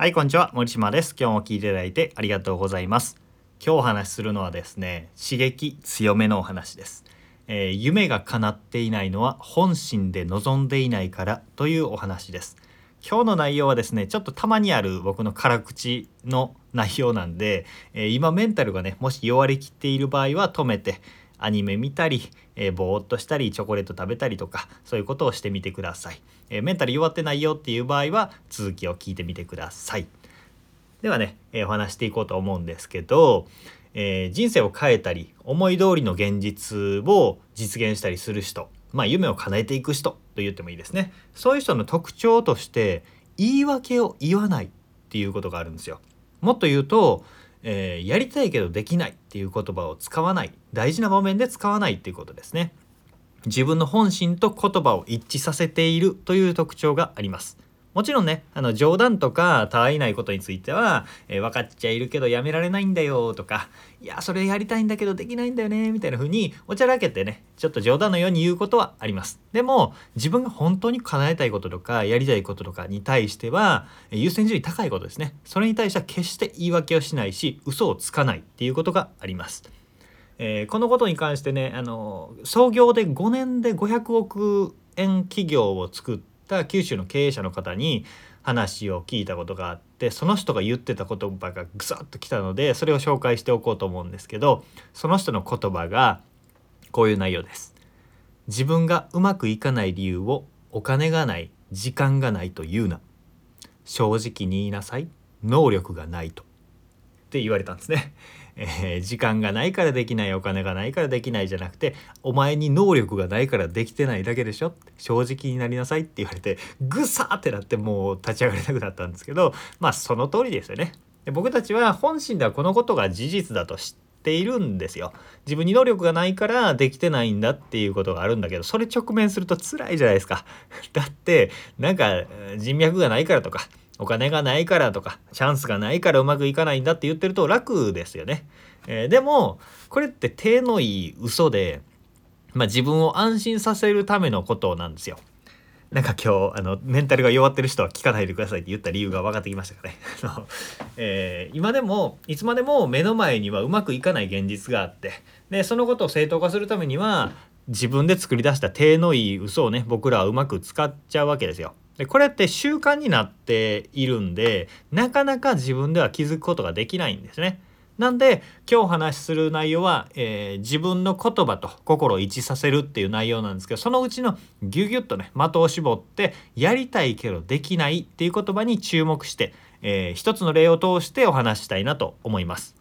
はい、こんにちは。森島です。今日も聞いていただいてありがとうございます。今日お話しするのはですね、刺激強めのお話です。えー夢が叶っていないのは本心で望んでいないからというお話です。今日の内容はですね、ちょっとたまにある僕の辛口の内容なんで、えー今メンタルがね、もし弱りきっている場合は止めて、アニメ見たり、えーぼーっとしたりチョコレート食べたりとかそういうことをしてみてください、えーメンタル弱ってないよっていう場合は続きを聞いてみてください。ではね、えーお話していこうと思うんですけど、え人生を変えたり思い通りの現実を実現したりする人まあ夢を叶えていく人と言ってもいいですね。そういう人の特徴として言い訳を言わないっていうことがあるんですよ。もっと言うと、えーやりたいけどできないっていう言葉を使わない大事な場面で使わないっていうことですね。自分の本心と言葉を一致させているという特徴があります。もちろんねあの冗談とかたわいないことについては、えー分かっちゃいるけどやめられないんだよとかいやそれやりたいんだけどできないんだよねみたいな風におちゃらけてねちょっと冗談のように言うことはあります。でも自分が本当に叶えたいこととかやりたいこととかに対してはえー優先順位高いことですね。それに対しては決して言い訳をしないし嘘をつかないっていうことがあります。えーこのことに関してねあの創業で5年で500億円企業を作った九州の経営者の方に話を聞いたことがあってその人が言ってた言葉がぐさっときたのでそれを紹介しておこうと思うんですけどその人の言葉がこういう内容です。自分がうまくいかない理由をお金がない時間がないと言うな正直に言いなさい能力がないとって言われたんですね。えー時間がないからできないお金がないからできないじゃなくてお前に能力がないからできてないだけでしょ？正直になりなさいって言われてぐさーってなってもう立ち上がれなくなったんですけどまあその通りですよね。で僕たちは本心ではこのことが事実だと知っているんですよ。自分に能力がないからできてないんだっていうことがあるんだけどそれ直面すると辛いじゃないですか。だってなんか人脈がないからとかお金がないからとかチャンスがないからうまくいかないんだって言ってると楽ですよね。えーでもこれって手のいい嘘で、まあ、自分を安心させるためのことなんですよ。なんか今日あのメンタルが弱ってる人は聞かないでくださいって言った理由が分かってきましたかね。えー今でもいつまでも目の前にはうまくいかない現実があってでそのことを正当化するためには自分で作り出した手のいい嘘をね僕らはうまく使っちゃうわけですよ。でこれって習慣になっているんでなかなか自分では気づくことができないんですね。なんで今日お話しする内容は、えー自分の言葉と心を一致させるっていう内容なんですけどそのうちのギュギュッとね的を絞ってやりたいけどできないっていう言葉に注目して、えー一つの例を通してお話したいなと思います。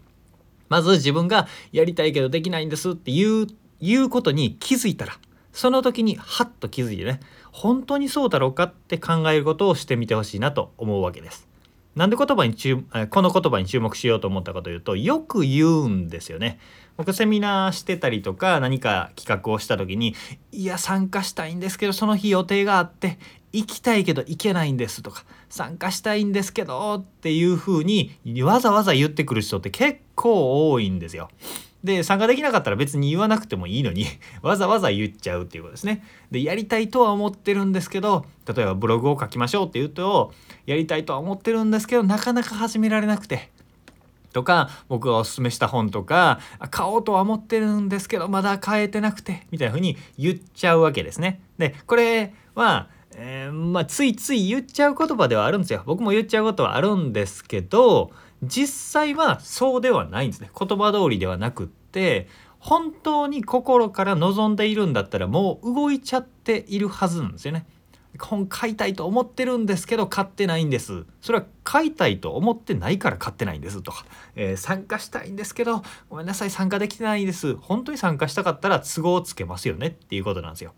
まず自分がやりたいけどできないんですっていう言うことに気づいたらその時にハッと気づいてね本当にそうだろうかって考えることをしてみてほしいなと思うわけです。なんで言葉に注この言葉に注目しようと思ったかというとよく言うんですよね。僕セミナーしてたりとか何か企画をした時に「いや参加したいんですけどその日予定があって行きたいけど行けないんです」とか「参加したいんですけど」っていう風にわざわざ言ってくる人って結構多いんですよ。で参加できなかったら別に言わなくてもいいのに わざわざ言っちゃうっていうことですね。でやりたいとは思ってるんですけど例えばブログを書きましょうって言うとやりたいとは思ってるんですけどなかなか始められなくてとか僕がおすすめした本とか買おうとは思ってるんですけどまだ買えてなくてみたいな風に言っちゃうわけですね。でこれは、えーまあ、ついつい言っちゃう言葉ではあるんですよ。僕も言っちゃうことはあるんですけど実際はそうではないんですね。言葉通りではなくって本当に心から望んでいるんだったらもう動いちゃっているはずなんですよね。本買いたいと思ってるんですけど買ってないんですそれは買いたいと思ってないから買ってないんですとか、えー参加したいんですけどごめんなさい参加できてないです本当に参加したかったら都合をつけますよねっていうことなんですよ。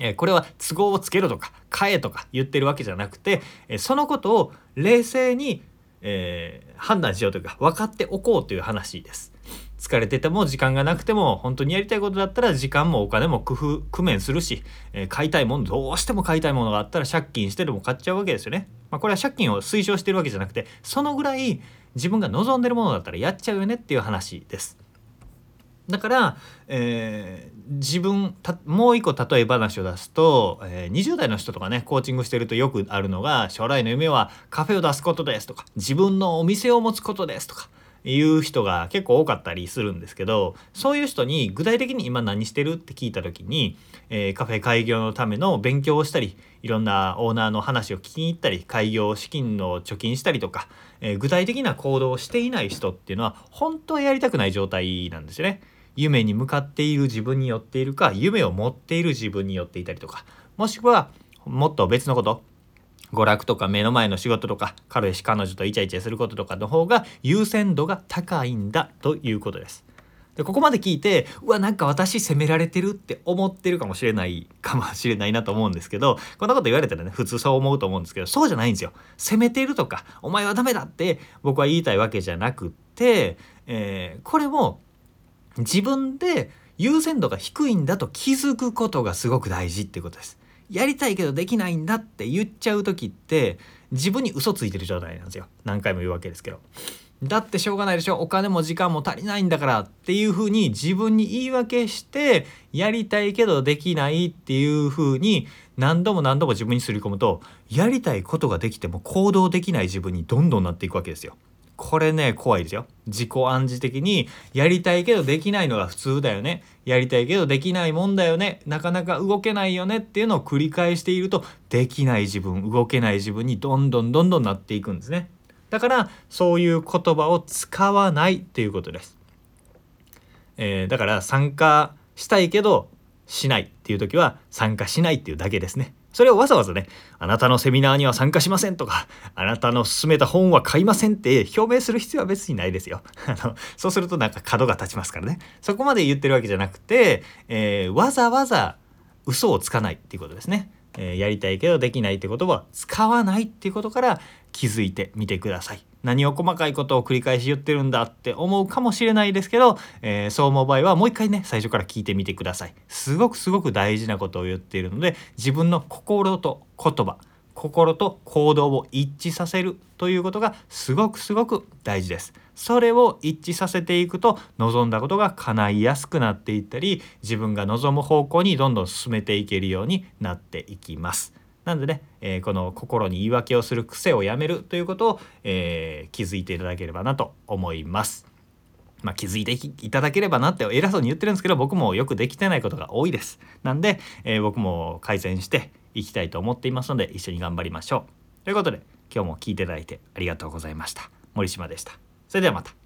えーこれは都合をつけろとか買えとか言ってるわけじゃなくて、えーそのことを冷静に、えー判断しようというか分かっておこうという話です。疲れてても時間がなくても本当にやりたいことだったら時間もお金も工夫工面するし、えー買いたいものどうしても買いたいものがあったら借金してでも買っちゃうわけですよね。まあ、これは借金を推奨してるわけじゃなくてそのぐらい自分が望んでるものだったらやっちゃうよねっていう話です。だから、えー自分もう一個例え話を出すと、えー20代の人とかねコーチングしてるとよくあるのが将来の夢はカフェを出すことですとか自分のお店を持つことですとかいう人が結構多かったりするんですけどそういう人に具体的に今何してるって聞いた時に、えーカフェ開業のための勉強をしたりいろんなオーナーの話を聞きに行ったり開業資金の貯金したりとか、えー具体的な行動をしていない人っていうのは本当はやりたくない状態なんですよね。夢に向かっている自分によっているか夢を持っている自分によっていたりとかもしくはもっと別のこと娯楽とか目の前の仕事とか彼氏彼女とイチャイチャすることとかの方が優先度が高いんだということです。でここまで聞いてうわなんか私責められてるって思ってるかもしれないかもしれないなと思うんですけどこんなこと言われたらね普通そう思うと思うんですけどそうじゃないんですよ。責めてるとかお前はダメだって僕は言いたいわけじゃなくって、えーこれも自分で優先度が低いんだと気づくことがすごく大事っていうことです。やりたいけどできないんだって言っちゃう時って自分に嘘ついてる状態なんですよ何回も言うわけですけどだってしょうがないでしょお金も時間も足りないんだからっていうふうに自分に言い訳してやりたいけどできないっていうふうに何度も何度も自分にすり込むとやりたいことができても行動できない自分にどんどんなっていくわけですよ。これね怖いですよ。自己暗示的にやりたいけどできないのが普通だよね。やりたいけどできないもんだよね。なかなか動けないよね。っていうのを繰り返しているとできない自分動けない自分にどんどんどんどんなっていくんですね。だからそういう言葉を使わないっていうことです、えーだから参加したいけどしないっていう時は参加しないっていうだけですね。それをわざわざねあなたのセミナーには参加しませんとかあなたの勧めた本は買いませんって表明する必要は別にないですよ。あのそうするとなんか角が立ちますからね。そこまで言ってるわけじゃなくて、えーわざわざ嘘をつかないっていうことですね、えーやりたいけどできないってことは使わないっていうことから気づいてみてください。何を細かいことを繰り返し言ってるんだって思うかもしれないですけど、えーそう思う場合はもう一回ね最初から聞いてみてくださいすごくすごく大事なことを言っているので自分の心と言葉心と行動を一致させるということがすごくすごく大事です。それを一致させていくと望んだことが叶いやすくなっていったり自分が望む方向にどんどん進めていけるようになっていきます。なのでね、えーこの心に言い訳をする癖をやめるということを、えー気づいていただければなと思います。まあ、気づいていただければなって偉そうに言ってるんですけど僕もよくできてないことが多いです。なんで、えー僕も改善していきたいと思っていますので一緒に頑張りましょう。ということで今日も聞いていただいてありがとうございました。森島でした。それではまた。